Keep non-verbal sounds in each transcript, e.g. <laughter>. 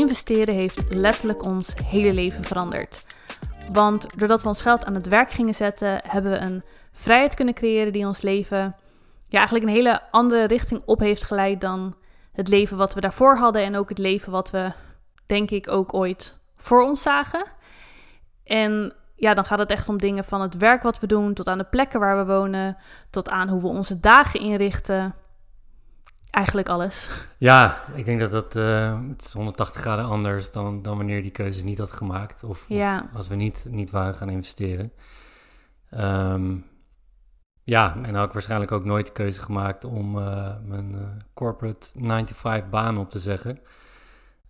investeren heeft letterlijk ons hele leven veranderd. Want doordat we ons geld aan het werk gingen zetten, hebben we een vrijheid kunnen creëren die ons leven ja, eigenlijk een hele andere richting op heeft geleid dan het leven wat we daarvoor hadden en ook het leven wat we, denk ik, ook ooit voor ons zagen. En ja, dan gaat het echt om dingen van het werk wat we doen, tot aan de plekken waar we wonen, tot aan hoe we onze dagen inrichten. Eigenlijk alles. <laughs> Ja, ik denk dat dat uh, het is 180 graden anders dan, dan wanneer die keuze niet had gemaakt. Of, Ja. of als we niet, niet waren gaan investeren. Ehm, ja, en dan had ik waarschijnlijk ook nooit de keuze gemaakt om eh, mijn eh, corporate 9-to-5 baan op te zeggen.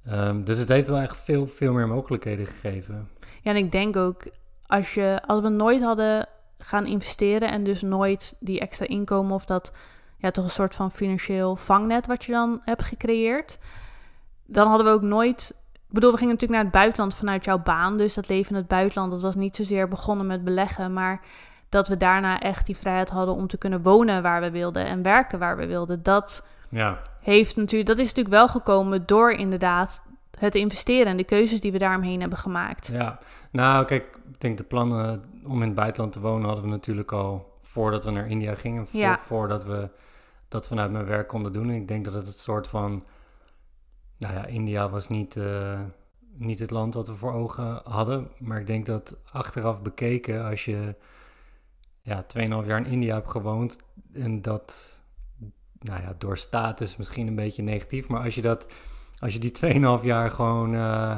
Ehm, dus het heeft wel echt veel, veel meer mogelijkheden gegeven. Ja, en ik denk ook, als, je, als we nooit hadden gaan investeren en dus nooit die extra inkomen of dat, ja, toch een soort van financieel vangnet wat je dan hebt gecreëerd, dan hadden we ook nooit. Ik bedoel, we gingen natuurlijk naar het buitenland vanuit jouw baan. Dus dat leven in het buitenland, dat was niet zozeer begonnen met beleggen, maar dat we daarna echt die vrijheid hadden om te kunnen wonen waar we wilden en werken waar we wilden. Dat Ja, heeft natuurlijk, dat is natuurlijk wel gekomen door inderdaad het investeren en de keuzes die we daaromheen hebben gemaakt. ja. Nou, kijk, ik denk de plannen om in het buitenland te wonen hadden we natuurlijk al voordat we naar India gingen. Ja. Voordat we dat vanuit mijn werk konden doen. En ik denk dat het het soort van... Nou ja, India was niet, eh, niet het land wat we voor ogen hadden. Maar ik denk dat achteraf bekeken, als je ja, 2,5 jaar in India hebt gewoond... en dat, nou ja, door status misschien een beetje negatief... maar als je, dat, als je die 2,5 jaar gewoon... eh,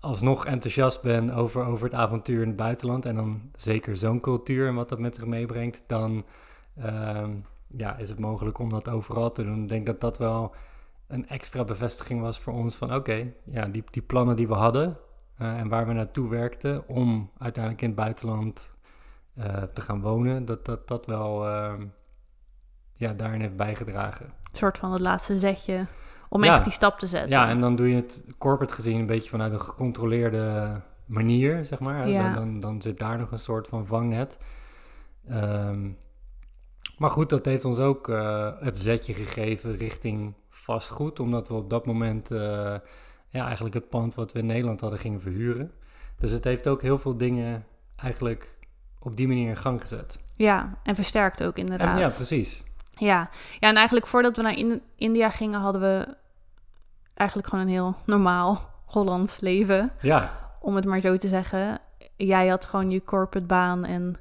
alsnog enthousiast ben over, over het avontuur in het buitenland... en dan zeker zo'n cultuur en wat dat met zich meebrengt... dan ehm, ja, is het mogelijk om dat overal te doen. Ik denk dat dat wel een extra bevestiging was voor ons van... oké, ja, die, die plannen die we hadden eh, en waar we naartoe werkten... om uiteindelijk in het buitenland eh, te gaan wonen... dat dat, dat wel ehm, ja, daarin heeft bijgedragen. Een soort van het laatste zetje om Ja. echt die stap te zetten. Ja, en dan doe je het corporate gezien een beetje vanuit een gecontroleerde manier, zeg maar. Ja. Dan, dan, dan zit daar nog een soort van vangnet. Ehm, maar goed, dat heeft ons ook eh, het zetje gegeven richting vastgoed, omdat we op dat moment eh, ja, eigenlijk het pand wat we in Nederland hadden gingen verhuren. Dus het heeft ook heel veel dingen eigenlijk op die manier in gang gezet. Ja, en versterkt ook En, inderdaad. ja, precies. Ja. ja, en eigenlijk voordat we naar In- India gingen, hadden we eigenlijk gewoon een heel normaal Hollands leven. Ja, Om het maar zo te zeggen. Jij had gewoon je corporate baan en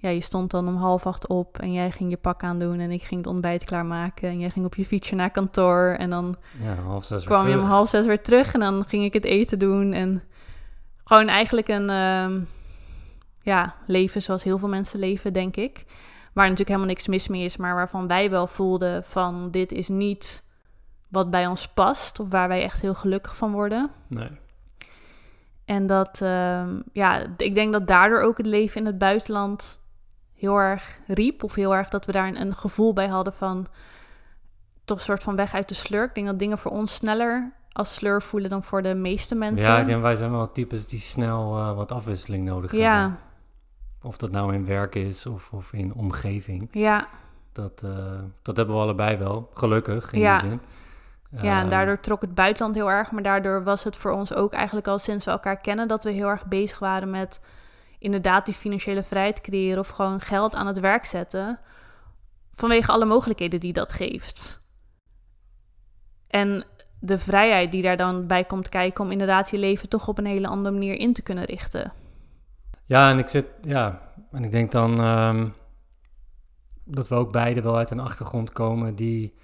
ja, je stond dan om half acht op en jij ging je pak aandoen en ik ging het ontbijt klaarmaken en jij ging op je fietsje naar kantoor en dan ja half zes weer kwam je om half zes weer terug en dan ging ik het eten doen en gewoon eigenlijk een ehm, ja, leven zoals heel veel mensen leven, denk ik. Waar natuurlijk helemaal niks mis mee is, maar waarvan wij wel voelden van dit is niet wat bij ons past of waar wij echt heel gelukkig van worden. Nee. En dat, ehm, ja, ik denk dat daardoor ook het leven in het buitenland heel erg riep. Of heel erg dat we daar een, een gevoel bij hadden van toch een soort van weg uit de sleur. Ik denk dat dingen voor ons sneller als sleur voelen dan voor de meeste mensen. Ja, ik denk wij zijn wel types die snel eh, wat afwisseling nodig hebben. ja, Of dat nou in werk is of, of in omgeving. ja, Dat, eh, dat hebben we allebei wel, gelukkig in Ja. die zin. ja, en Eh, daardoor trok het buitenland heel erg. Maar daardoor was het voor ons ook eigenlijk al sinds we elkaar kennen... dat we heel erg bezig waren met inderdaad die financiële vrijheid creëren... of gewoon geld aan het werk zetten... vanwege alle mogelijkheden die dat geeft. En de vrijheid die daar dan bij komt kijken... om inderdaad je leven toch op een hele andere manier in te kunnen richten. Ja, en ik zit, ja, en ik denk dan ehm, dat we ook beide wel uit een achtergrond komen die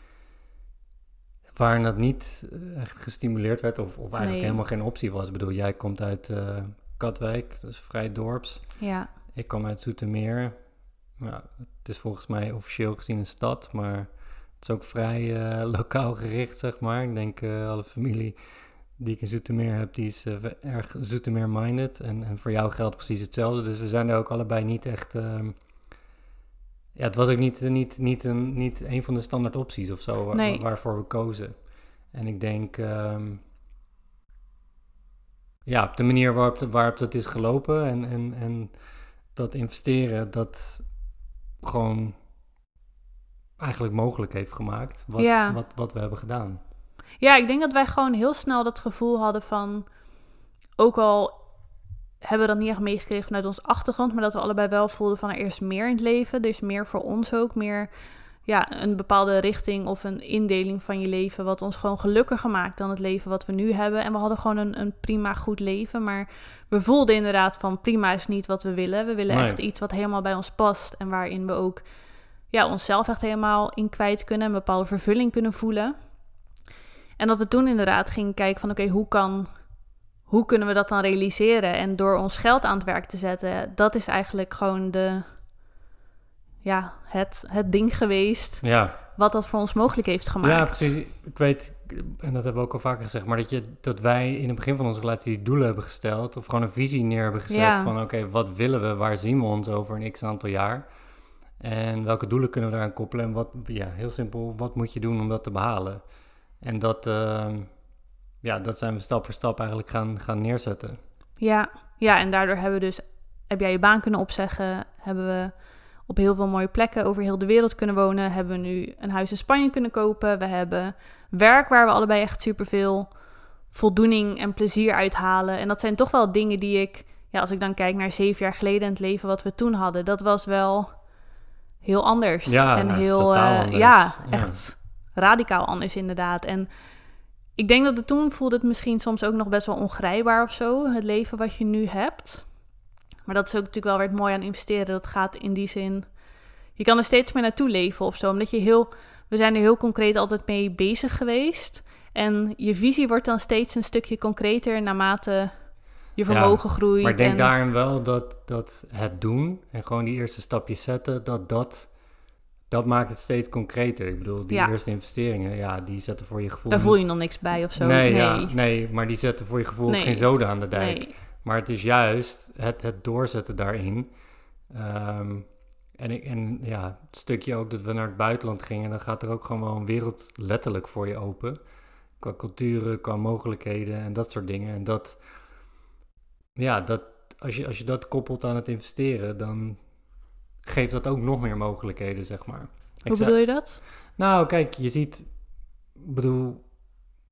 waarin dat niet echt gestimuleerd werd of, of eigenlijk Nee. helemaal geen optie was. Ik bedoel, jij komt uit eh, Katwijk, dus vrij dorps. Ja, Ik kom uit Zoetermeer. Ja, het is volgens mij officieel gezien een stad, maar het is ook vrij eh, <laughs> lokaal gericht, zeg maar. Ik denk eh, alle familie die ik in Zoetermeer heb, die is eh, erg Zoetermeer-minded. En, en voor jou geldt precies hetzelfde. Dus we zijn er ook allebei niet echt... ehm, ja, het was ook niet, niet, niet, een, niet een van de standaard opties of zo Nee. waarvoor we kozen. En ik denk... ehm, ja, op de manier waarop, dat is gelopen en, en, en dat investeren, dat gewoon eigenlijk mogelijk heeft gemaakt wat, Ja. wat, wat we hebben gedaan. Ja, ik denk dat wij gewoon heel snel dat gevoel hadden van, ook al hebben we dat niet echt meegekregen vanuit ons achtergrond, maar dat we allebei wel voelden van er is meer in het leven. Er is meer voor ons ook, meer ja, een bepaalde richting of een indeling van je leven, wat ons gewoon gelukkiger maakt dan het leven wat we nu hebben. En we hadden gewoon een, een prima, goed leven, maar we voelden inderdaad van prima is niet wat we willen. We willen Nee. echt iets wat helemaal bij ons past en waarin we ook ja, onszelf echt helemaal in kwijt kunnen, een bepaalde vervulling kunnen voelen. En dat we toen inderdaad gingen kijken van oké, hoe kan hoe kunnen we dat dan realiseren? En door ons geld aan het werk te zetten, dat is eigenlijk gewoon de, ja, het, het ding geweest Ja, wat dat voor ons mogelijk heeft gemaakt. ja, precies. Ik weet, en dat hebben we ook al vaker gezegd, maar dat, je, dat wij in het begin van onze relatie doelen hebben gesteld, of gewoon een visie neer hebben gezet Ja. van oké, wat willen we, waar zien we ons over een x aantal jaar? En welke doelen kunnen we daaraan koppelen? En wat, ja, heel simpel, wat moet je doen om dat te behalen? En dat, ehm, ja, dat zijn we stap voor stap eigenlijk gaan, gaan neerzetten. Ja, ja, en daardoor hebben we dus, heb jij je baan kunnen opzeggen, hebben we op heel veel mooie plekken over heel de wereld kunnen wonen, hebben we nu een huis in Spanje kunnen kopen, we hebben werk waar we allebei echt superveel voldoening en plezier uithalen. En dat zijn toch wel dingen die ik, ja, als ik dan kijk naar zeven jaar geleden en het leven wat we toen hadden, dat was wel heel anders. Ja, en nou, heel, eh, anders. Ja, Ja. echt radicaal anders inderdaad. En ik denk dat het toen voelde het misschien soms ook nog best wel ongrijpbaar of zo, het leven wat je nu hebt. Maar dat is ook natuurlijk wel weer het mooie aan investeren. Dat gaat in die zin, je kan er steeds meer naartoe leven of zo, omdat je heel, we zijn er heel concreet altijd mee bezig geweest. En je visie wordt dan steeds een stukje concreter naarmate je vermogen groeit. Maar ik denk en, daarin wel dat, dat het doen en gewoon die eerste stapjes zetten, dat dat, dat maakt het steeds concreter. Ik bedoel, die Ja. eerste investeringen, ja, die zetten voor je gevoel... Daar voel je nog niks bij of zo. Nee, nee. Ja, nee, maar die zetten voor je gevoel Nee. geen zoden aan de dijk. Nee. Maar het is juist het, het doorzetten daarin. Ehm, en, ik, en ja, het stukje ook dat we naar het buitenland gingen, dan gaat er ook gewoon wel een wereld letterlijk voor je open. Qua culturen, qua mogelijkheden en dat soort dingen. En dat, ja, dat, als, je, als je dat koppelt aan het investeren, dan geeft dat ook nog meer mogelijkheden, zeg maar. Ik Hoe bedoel je dat? nou, kijk, je ziet, ik bedoel,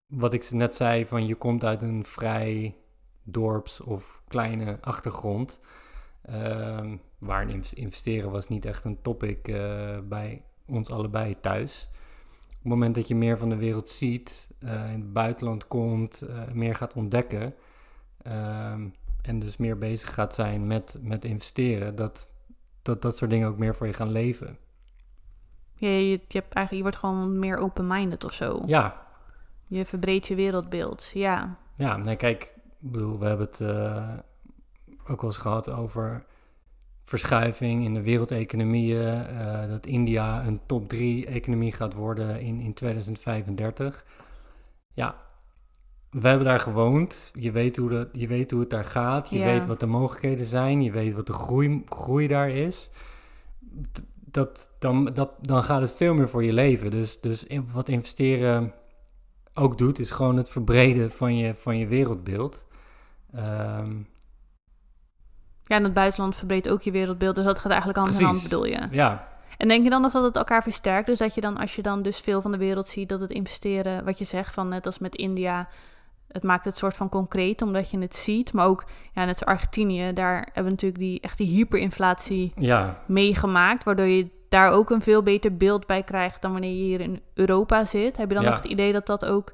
wat ik net zei, van je komt uit een vrij dorps- of kleine achtergrond, ehm, waar inv- investeren was niet echt een topic eh, bij ons allebei thuis. Op het moment dat je meer van de wereld ziet, eh, in het buitenland komt, eh, meer gaat ontdekken ehm, en dus meer bezig gaat zijn met, met investeren, dat, dat dat soort dingen ook meer voor je gaan leven. Je, je, je, hebt eigenlijk, je wordt gewoon meer open-minded of zo. Ja, Je verbreedt je wereldbeeld. Ja. Ja, nee, kijk, ik bedoel, we hebben het eh, ook wel eens gehad over verschuiving in de wereldeconomieën. eh, dat India een top 3 economie gaat worden in, in 2035. Ja, we hebben daar gewoond. Je weet hoe, dat, je weet hoe het daar gaat. Je weet wat de mogelijkheden zijn. Je weet wat de groei, groei daar is. Dat, dan, dat, dan gaat het veel meer voor je leven. Dus, dus wat investeren ook doet, is gewoon het verbreden van je, van je wereldbeeld. Ehm, ja, en het buitenland verbreedt ook je wereldbeeld. Dus dat gaat eigenlijk hand in hand, Precies. bedoel je? ja, En denk je dan nog dat het elkaar versterkt? Dus dat je dan, als je dan dus veel van de wereld ziet, dat het investeren, wat je zegt, van net als met India, het maakt het soort van concreet, omdat je het ziet. Maar ook, ja, net als Argentinië, daar hebben we natuurlijk die, echt die hyperinflatie ja, meegemaakt, waardoor je daar ook een veel beter beeld bij krijgt dan wanneer je hier in Europa zit. Heb je dan Ja. nog het idee dat dat ook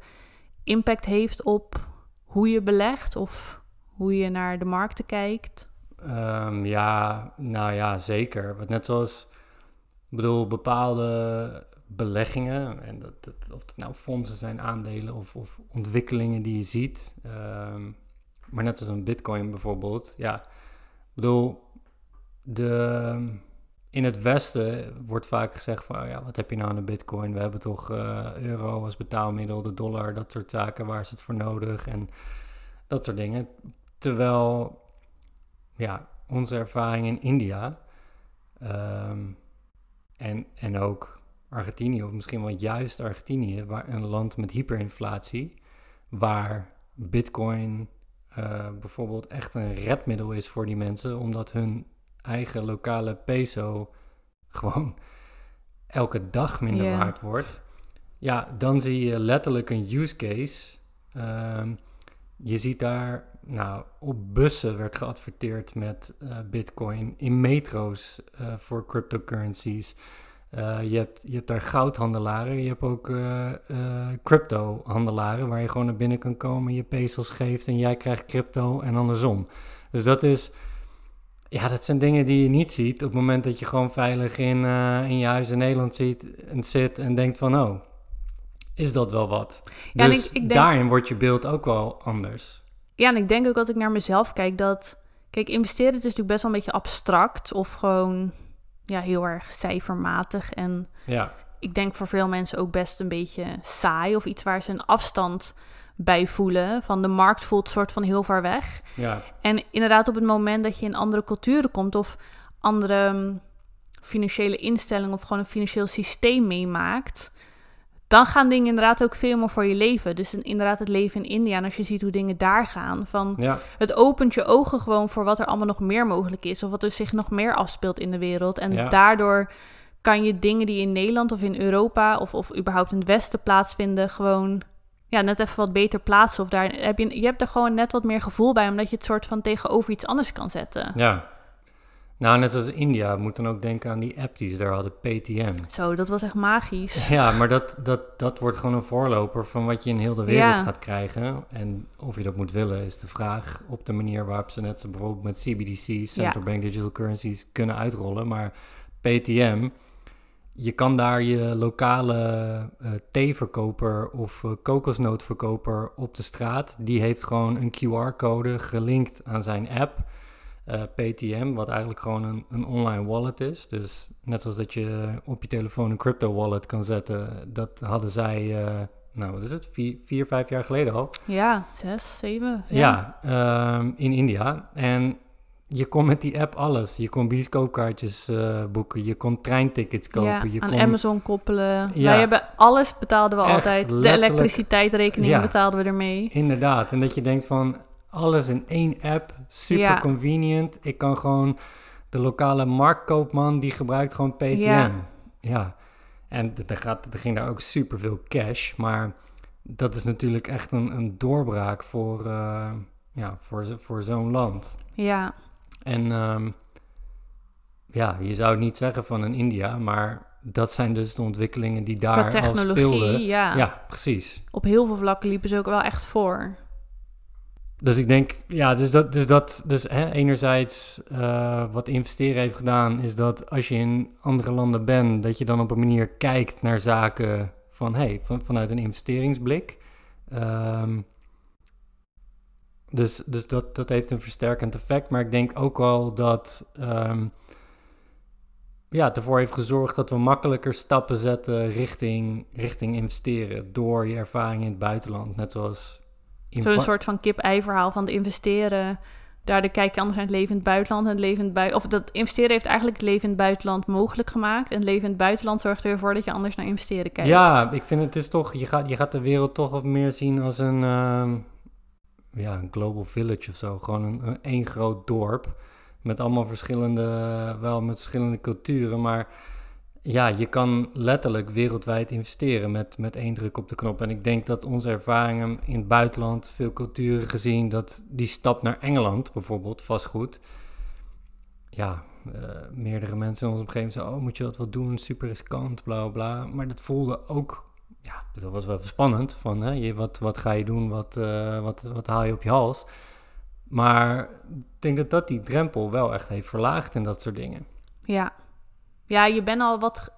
impact heeft op hoe je belegt of hoe je naar de markten kijkt? Ehm, ja, nou ja, zeker. Want net zoals, ik bedoel, bepaalde beleggingen, en dat, dat, of het nou fondsen zijn, aandelen of, of ontwikkelingen die je ziet. ehm, maar net als een bitcoin bijvoorbeeld. Ja, ik bedoel, de, in het Westen wordt vaak gezegd van, oh ja, wat heb je nou aan de bitcoin? We hebben toch eh, euro als betaalmiddel, de dollar, dat soort zaken, waar is het voor nodig? En dat soort dingen. Terwijl, ja, onze ervaring in India ehm, en, en ook Argentinië, of misschien wel juist Argentinië, waar een land met hyperinflatie, waar bitcoin eh, bijvoorbeeld echt een redmiddel is voor die mensen, omdat hun eigen lokale peso gewoon elke dag minder waard wordt. ja, dan zie je letterlijk een use case. Ehm, je ziet daar, nou, op bussen werd geadverteerd met uh, Bitcoin, in metro's uh, voor cryptocurrencies. Uh, je, hebt, je hebt daar goudhandelaren, je hebt ook crypto-handelaren waar je gewoon naar binnen kan komen, je pezels geeft en jij krijgt crypto en andersom. Dus dat is, ja, dat zijn dingen die je niet ziet op het moment dat je gewoon veilig in, in je huis in Nederland ziet en zit en denkt van, oh, is dat wel wat. Ja, dus ik, ik denk, daarin wordt je beeld ook wel anders. Ja, en ik denk ook als ik naar mezelf kijk dat... Kijk, investeren is natuurlijk best wel een beetje abstract of gewoon ja, heel erg cijfermatig. En ja. ik denk voor veel mensen ook best een beetje saai of iets waar ze een afstand bij voelen. Van de markt voelt soort van heel ver weg. Ja. En inderdaad op het moment dat je in andere culturen komt of andere mm, financiële instellingen of gewoon een financieel systeem meemaakt dan gaan dingen inderdaad ook veel meer voor je leven. Dus inderdaad het leven in India. En als je ziet hoe dingen daar gaan, van ja. het opent je ogen gewoon voor wat er allemaal nog meer mogelijk is. Of wat er zich nog meer afspeelt in de wereld. En daardoor kan je dingen die in Nederland of in Europa of, of überhaupt in het Westen plaatsvinden, gewoon ja, net even wat beter plaatsen. Of daar heb je, je hebt er gewoon net wat meer gevoel bij, omdat je het soort van tegenover iets anders kan zetten. Ja, nou, net als India, moet dan ook denken aan die app die ze daar hadden, PTM. Zo, dat was echt magisch. <laughs> Ja, maar dat, dat, dat wordt gewoon een voorloper van wat je in heel de wereld gaat krijgen. En of je dat moet willen, is de vraag op de manier waarop ze net zo bijvoorbeeld met CBDC's, Central Bank Digital Currencies, kunnen uitrollen. Maar PTM, je kan daar je lokale uh, theeverkoper of uh, kokosnootverkoper op de straat, die heeft gewoon een QR-code gelinkt aan zijn app uh, eh, PTM, wat eigenlijk gewoon een, een online wallet is. Dus net zoals dat je op je telefoon een crypto wallet kan zetten, dat hadden zij, uh, nou wat is het, vier, vier, vijf jaar geleden al. Ja, zes, zeven. Ja, ja um, in India. En je kon met die app alles. Je kon bioscoopkaartjes uh, boeken, je kon treintickets kopen. Ja, je aan kon... Amazon koppelen. Ja, Wij hebben alles betaalden we altijd. De elektriciteitsrekening ja, betaalden we ermee. Inderdaad. En dat je denkt van, alles in één app. Super convenient. Ik kan gewoon de lokale marktkoopman die gebruikt gewoon PTM. Ja. ja. En er, gaat, er ging daar ook super veel cash. Maar dat is natuurlijk echt een, een doorbraak voor, uh, ja, voor, voor zo'n land. Ja. En um, ja, je zou het niet zeggen van een India, maar dat zijn dus de ontwikkelingen die daar al speelden. Ja. ja, precies. Op heel veel vlakken liepen ze ook wel echt voor. Dus ik denk, ja, dus dat, dus dat, dus hè, enerzijds uh, wat investeren heeft gedaan, is dat als je in andere landen bent, dat je dan op een manier kijkt naar zaken van, hey, van, vanuit een investeringsblik. Um, dus dus dat, dat heeft een versterkend effect. Maar ik denk ook wel dat um, ja, ervoor heeft gezorgd dat we makkelijker stappen zetten richting, richting investeren door je ervaring in het buitenland. Net zoals Zo'n soort van kip-ei verhaal van het investeren. Daar kijk je anders naar het leven in het buitenland. En het leven in het bui of dat investeren heeft eigenlijk het leven in het buitenland mogelijk gemaakt. En het leven in het buitenland zorgt ervoor dat je anders naar investeren kijkt. Ja, ik vind het is toch, je gaat, je gaat de wereld toch wat meer zien als een, uh, ja, een global village of zo. Gewoon een, een één groot dorp. Met allemaal verschillende, wel met verschillende culturen. Maar ja, je kan letterlijk wereldwijd investeren met, met één druk op de knop. En ik denk dat onze ervaringen in het buitenland, veel culturen gezien, dat die stap naar Engeland bijvoorbeeld, vastgoed. Ja, uh, meerdere mensen in onze omgeving zeiden, oh moet je dat wel doen, super riskant, bla bla. Maar dat voelde ook, ja, dat was wel spannend. Van, hè, je, wat, wat ga je doen, wat, uh, wat, wat haal je op je hals? Maar ik denk dat dat die drempel wel echt heeft verlaagd en dat soort dingen. Ja, ja, je bent al wat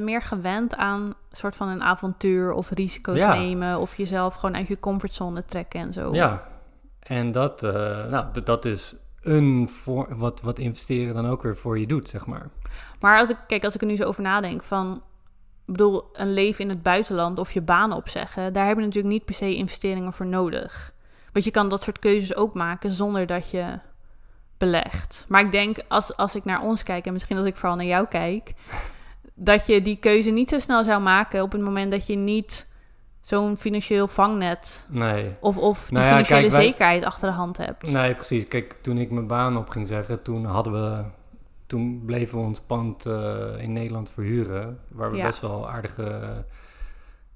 meer gewend aan een soort van een avontuur of risico's nemen. Of jezelf gewoon uit je comfortzone trekken en zo. Ja, en dat, uh, nou, dat is een voor, wat, wat investeren dan ook weer voor je doet, zeg maar. Maar als ik, kijk, als ik er nu zo over nadenk van... Ik bedoel, een leven in het buitenland of je baan opzeggen... daar heb je natuurlijk niet per se investeringen voor nodig. Want je kan dat soort keuzes ook maken zonder dat je belegd. Maar ik denk, als, als ik naar ons kijk, en misschien als ik vooral naar jou kijk, <laughs> dat je die keuze niet zo snel zou maken op het moment dat je niet zo'n financieel vangnet nee. of, of de nou financiële zekerheid achter de hand hebt. Nee, precies. Kijk, toen ik mijn baan op ging zeggen, toen hadden we, toen bleven we ons pand uh, in Nederland verhuren, waar we best wel aardige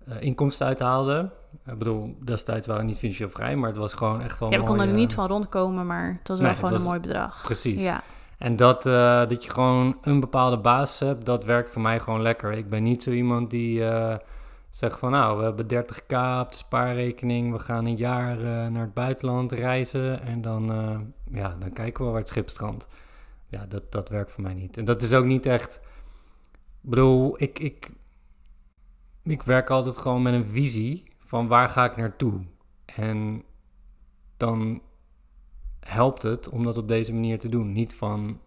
eh, inkomsten uithaalde. Ik bedoel, destijds waren we niet financieel vrij, maar het was gewoon echt wel Ja, we konden er eh, niet van rondkomen, maar het was wel gewoon een mooi bedrag. Precies. Ja, En dat, eh, dat je gewoon een bepaalde basis hebt, dat werkt voor mij gewoon lekker. Ik ben niet zo iemand die eh, zegt van nou, we hebben 30k op de spaarrekening, we gaan een jaar eh, naar het buitenland reizen en dan, eh, ja, dan kijken we waar het schip strandt. Ja, dat, dat werkt voor mij niet. En dat is ook niet echt, ik bedoel, ik, ik, ik werk altijd gewoon met een visie van waar ga ik naartoe. En dan helpt het om dat op deze manier te doen. Niet van,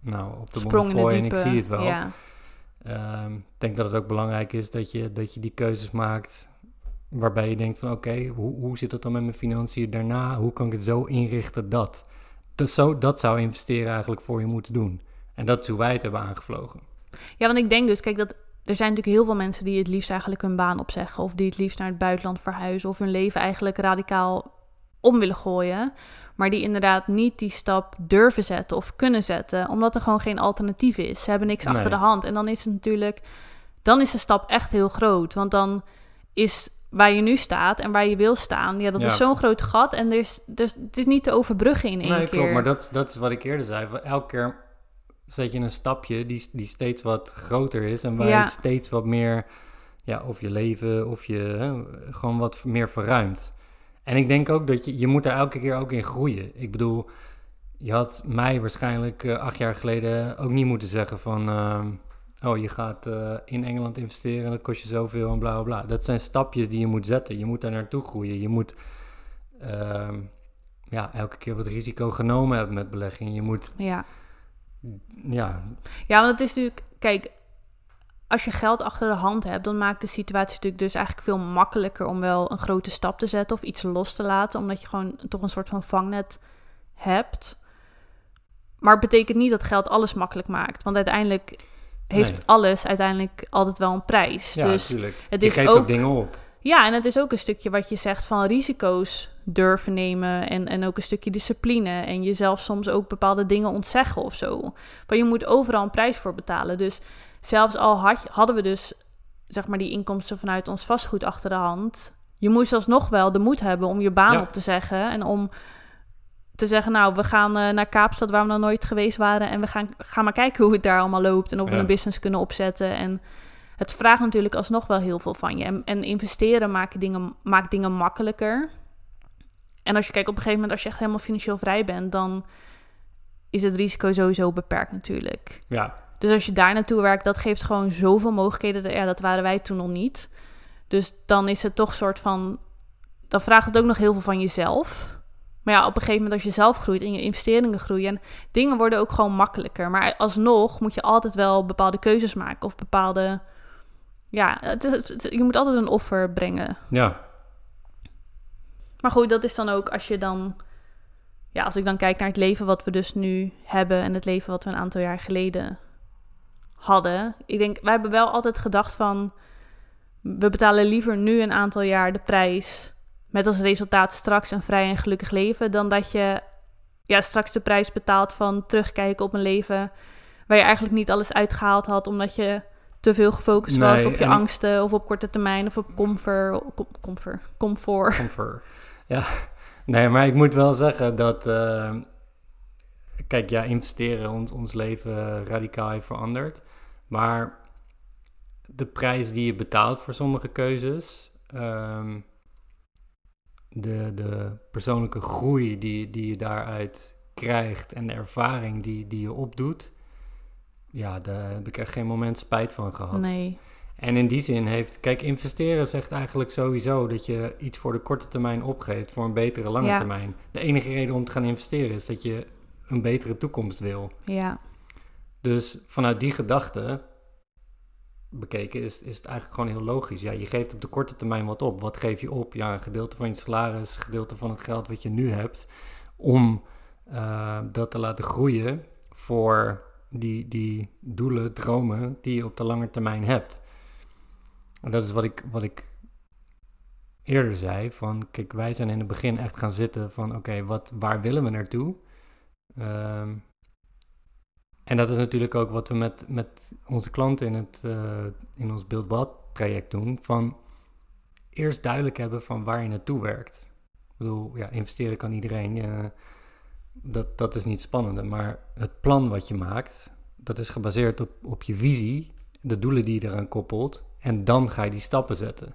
nou, op de bonnefoy en ik zie het wel. Ja, Ehm, ik denk dat het ook belangrijk is dat je, dat je die keuzes maakt waarbij je denkt van oké, hoe, hoe zit het dan met mijn financiën daarna? Hoe kan ik het zo inrichten dat? Dat, zo, dat zou investeren eigenlijk voor je moeten doen. En dat is hoe wij het hebben aangevlogen. ja, want ik denk dus, kijk, dat er zijn natuurlijk heel veel mensen die het liefst eigenlijk hun baan opzeggen. Of die het liefst naar het buitenland verhuizen. Of hun leven eigenlijk radicaal om willen gooien. Maar die inderdaad niet die stap durven zetten of kunnen zetten. Omdat er gewoon geen alternatief is. Ze hebben niks Nee. achter de hand. En dan is het natuurlijk, dan is de stap echt heel groot. Want dan is waar je nu staat en waar je wil staan, ja, dat Ja. is zo'n groot gat. En er is, dus het is niet te overbruggen in één nee, keer. klopt. Maar dat, dat is wat ik eerder zei. Elke keer zet je een stapje die, die steeds wat groter is. En waar je Ja. het steeds wat meer, ja, of je leven, of je hè, gewoon wat meer verruimt. En ik denk ook dat je, je moet daar elke keer ook in groeien. Ik bedoel, je had mij waarschijnlijk eh, acht jaar geleden ook niet moeten zeggen van... ehm, oh, je gaat eh, in Engeland investeren en dat kost je zoveel en bla bla bla. Dat zijn stapjes die je moet zetten. Je moet daar naartoe groeien. Je moet ehm, ja, elke keer wat risico genomen hebben met beleggingen. Je moet, Ja. Ja, Ja, want het is natuurlijk, kijk, als je geld achter de hand hebt, dan maakt de situatie natuurlijk dus eigenlijk veel makkelijker om wel een grote stap te zetten of iets los te laten, omdat je gewoon toch een soort van vangnet hebt. Maar het betekent niet dat geld alles makkelijk maakt, want uiteindelijk heeft Nee. alles uiteindelijk altijd wel een prijs. ja dus natuurlijk. het je is geeft ook- ook dingen op. ja, en het is ook een stukje wat je zegt van risico's durven nemen. En, en ook een stukje discipline. En jezelf soms ook bepaalde dingen ontzeggen of zo. Maar je moet overal een prijs voor betalen. Dus zelfs al had, hadden we dus zeg maar die inkomsten vanuit ons vastgoed achter de hand. Je moest alsnog wel de moed hebben om je baan Ja. op te zeggen. En om te zeggen, nou, we gaan eh, naar Kaapstad waar we nog nooit geweest waren. En we gaan, gaan maar kijken hoe het daar allemaal loopt. En of we een business kunnen opzetten. En het vraagt natuurlijk alsnog wel heel veel van je. En, en investeren maakt dingen, maakt dingen makkelijker. En als je kijkt op een gegeven moment, als je echt helemaal financieel vrij bent, dan is het risico sowieso beperkt natuurlijk. Ja, Dus als je daar naartoe werkt, dat geeft gewoon zoveel mogelijkheden. Ja, dat waren wij toen nog niet. Dus dan is het toch soort van. Dan vraagt het ook nog heel veel van jezelf. Maar ja, op een gegeven moment als je zelf groeit en je investeringen groeien, en dingen worden ook gewoon makkelijker. Maar alsnog moet je altijd wel bepaalde keuzes maken of bepaalde. Ja, het- het- het- je moet altijd een offer brengen. ja, Maar goed, dat is dan ook als je dan. Ja, als ik dan kijk naar het leven wat we dus nu hebben en het leven wat we een aantal jaar geleden hadden. Ik denk, wij hebben wel altijd gedacht van. We betalen liever nu een aantal jaar de prijs. Met als resultaat straks een vrij en gelukkig leven. Dan dat je ja, straks de prijs betaalt van terugkijken op een leven. Waar je eigenlijk niet alles uitgehaald had. Omdat je te veel gefocust was op je en angsten. Of op korte termijn. Of op comfort. com- comfort. comfort. comfort. Ja, nee, maar ik moet wel zeggen dat... eh, kijk, ja, investeren ons, ons leven radicaal heeft veranderd. Maar de prijs die je betaalt voor sommige keuzes... ehm, de, de persoonlijke groei die, die je daaruit krijgt... en de ervaring die, die je opdoet... Ja, daar heb ik echt geen moment spijt van gehad. Nee. En in die zin heeft, kijk, investeren zegt eigenlijk sowieso dat je iets voor de korte termijn opgeeft voor een betere lange Ja. termijn. De enige reden om te gaan investeren is dat je een betere toekomst wil. Ja. Dus vanuit die gedachte bekeken is, is het eigenlijk gewoon heel logisch. Ja, je geeft op de korte termijn wat op. Wat geef je op? Ja, een gedeelte van je salaris, een gedeelte van het geld wat je nu hebt, om eh, dat te laten groeien voor die, die doelen, dromen die je op de lange termijn hebt. En dat is wat ik, wat ik eerder zei, van kijk, wij zijn in het begin echt gaan zitten van oké, wat waar willen we naartoe? Ehm, en dat is natuurlijk ook wat we met, met onze klanten in, het, eh, in ons beeldbad traject doen. Van eerst duidelijk hebben van waar je naartoe werkt. Ik bedoel, ja, investeren kan iedereen. eh, dat, dat is niet spannende. Maar het plan wat je maakt, dat is gebaseerd op, op je visie, de doelen die je eraan koppelt. En dan ga je die stappen zetten.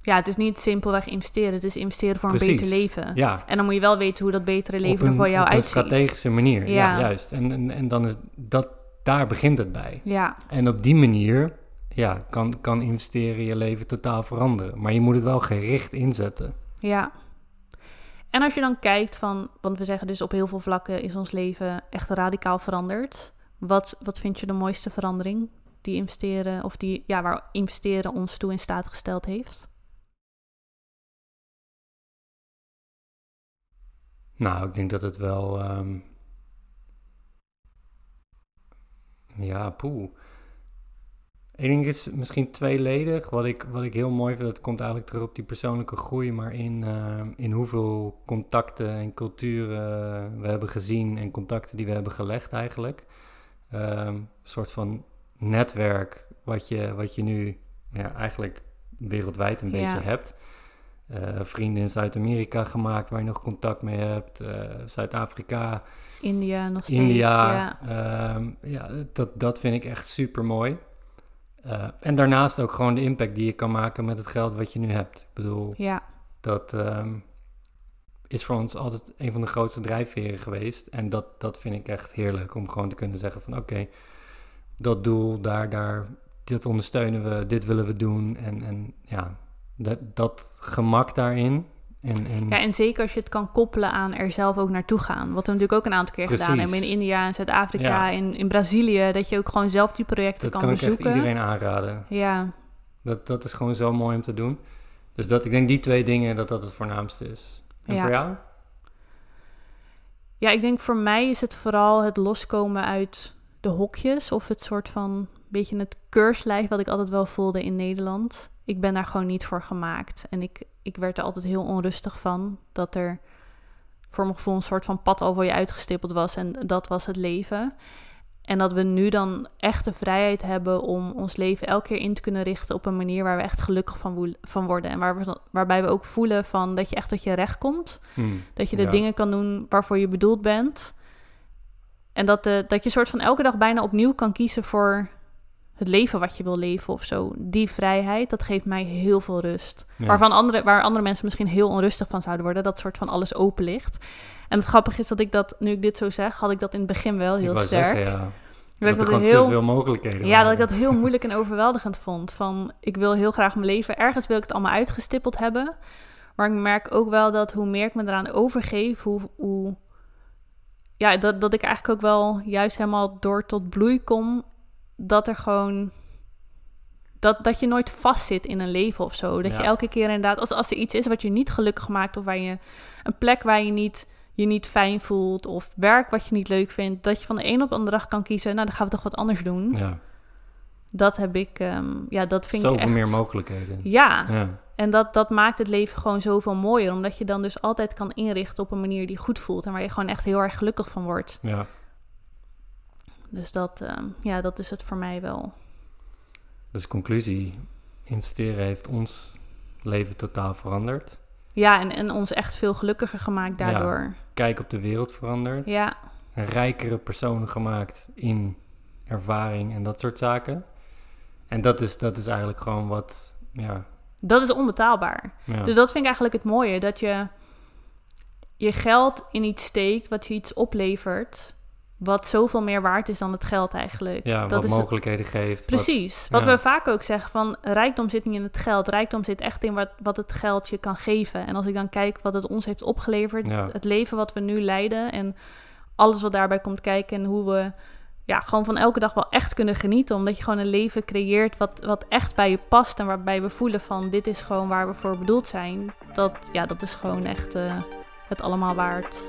Ja, het is niet simpelweg investeren. Het is investeren voor een beter leven. Ja, En dan moet je wel weten hoe dat betere leven er voor jou op een uitziet. strategische manier. Ja, Ja. juist. En, en, en dan is dat, daar begint het bij. Ja, En op die manier ja, kan, kan investeren je leven totaal veranderen. Maar je moet het wel gericht inzetten. ja. En als je dan kijkt van, want we zeggen dus op heel veel vlakken is ons leven echt radicaal veranderd. Wat, wat vind je de mooiste verandering die investeren, of die, ja, waar investeren ons toe in staat gesteld heeft? Nou, ik denk dat het wel. ehm, ja, poeh. Eén ding is misschien tweeledig. Wat ik, wat ik heel mooi vind, dat komt eigenlijk terug op die persoonlijke groei, maar in, ehm, in hoeveel contacten en culturen we hebben gezien en contacten die we hebben gelegd eigenlijk. Ehm, soort van netwerk wat je, wat je nu ja, eigenlijk wereldwijd een Ja. beetje hebt. Eh, vrienden in Zuid-Amerika gemaakt waar je nog contact mee hebt. eh, Zuid-Afrika, India nog steeds. India. Ja. Ja, ja dat, dat vind ik echt super mooi. en daarnaast ook gewoon de impact die je kan maken met het geld wat je nu hebt. Ik bedoel, ja, dat ehm, is voor ons altijd een van de grootste drijfveren geweest. En dat, dat vind ik echt heerlijk om gewoon te kunnen zeggen van oké, dat doel, daar, daar, dit ondersteunen we, dit willen we doen. En, en ja, dat, dat gemak daarin. En, en, Ja, en zeker als je het kan koppelen aan er zelf ook naartoe gaan. Wat we natuurlijk ook een aantal keer gedaan hebben in India, in Zuid-Afrika, Ja. in, in Brazilië. Dat je ook gewoon zelf die projecten dat kan, kan ik echt bezoeken. iedereen aanraden. Ja, Dat, dat is gewoon zo mooi om te doen. Dus dat, ik denk die twee dingen, dat dat het voornaamste is. En Ja. voor jou? Ja, ik denk voor mij is het vooral het loskomen uit de hokjes of het soort van beetje het keurslijf wat ik altijd wel voelde in Nederland. Ik ben daar gewoon niet voor gemaakt en ik, ik werd er altijd heel onrustig van dat er voor mijn gevoel een soort van pad al voor je uitgestippeld was en dat was het leven. En dat we nu dan echt de vrijheid hebben om ons leven elke keer in te kunnen richten op een manier waar we echt gelukkig van, van worden. En waar we, waarbij we ook voelen van dat je echt tot je recht komt. Hmm. Dat je de Ja. dingen kan doen waarvoor je bedoeld bent. En dat, de, dat je soort van elke dag bijna opnieuw kan kiezen voor het leven wat je wil leven of zo. Die vrijheid, dat geeft mij heel veel rust. Ja. Waarvan andere, waar andere mensen misschien heel onrustig van zouden worden. Dat soort van alles open ligt. En het grappige is dat ik dat, nu ik dit zo zeg, had ik dat in het begin wel ik heel wou sterk. zeggen, ja. Dat ik er dat heel, te veel mogelijkheden ja, dat ik dat heel moeilijk en overweldigend vond. Van, ik wil heel graag mijn leven, ergens wil ik het allemaal uitgestippeld hebben. Maar ik merk ook wel dat hoe meer ik me eraan overgeef, hoe, hoe ja, dat, dat ik eigenlijk ook wel juist helemaal door tot bloei kom. Dat er gewoon, dat, dat je nooit vastzit in een leven of zo. Dat je elke keer inderdaad, als, als er iets is wat je niet gelukkig maakt of waar je een plek waar je niet je niet fijn voelt of werk wat je niet leuk vindt, dat je van de een op de andere dag kan kiezen, nou dan gaan we toch wat anders doen. Ja, Dat heb ik, ehm, ja, dat vind zoveel ik echt... meer mogelijkheden. Ja, Ja. En dat, dat maakt het leven gewoon zoveel mooier, omdat je dan dus altijd kan inrichten op een manier die goed voelt en waar je gewoon echt heel erg gelukkig van wordt. ja. Dus dat, ehm, ja, dat is het voor mij wel. Dus conclusie, investeren heeft ons leven totaal veranderd. Ja, en, en ons echt veel gelukkiger gemaakt daardoor. Kijk op de wereld veranderd. Ja, Een rijkere persoon gemaakt in ervaring en dat soort zaken. En dat is, dat is eigenlijk gewoon wat, ja. Dat is onbetaalbaar. ja. Dus dat vind ik eigenlijk het mooie, dat je je geld in iets steekt wat je iets oplevert, wat zoveel meer waard is dan het geld eigenlijk. ja, dat wat is mogelijkheden geeft. Precies. Wat ja. we vaak ook zeggen van rijkdom zit niet in het geld. Rijkdom zit echt in wat, wat het geld je kan geven. En als ik dan kijk wat het ons heeft opgeleverd, Ja. het leven wat we nu leiden en alles wat daarbij komt kijken en hoe we ja, gewoon van elke dag wel echt kunnen genieten. Omdat je gewoon een leven creëert wat, wat echt bij je past en waarbij we voelen van dit is gewoon waar we voor bedoeld zijn. Dat, ja, dat is gewoon echt eh, het allemaal waard.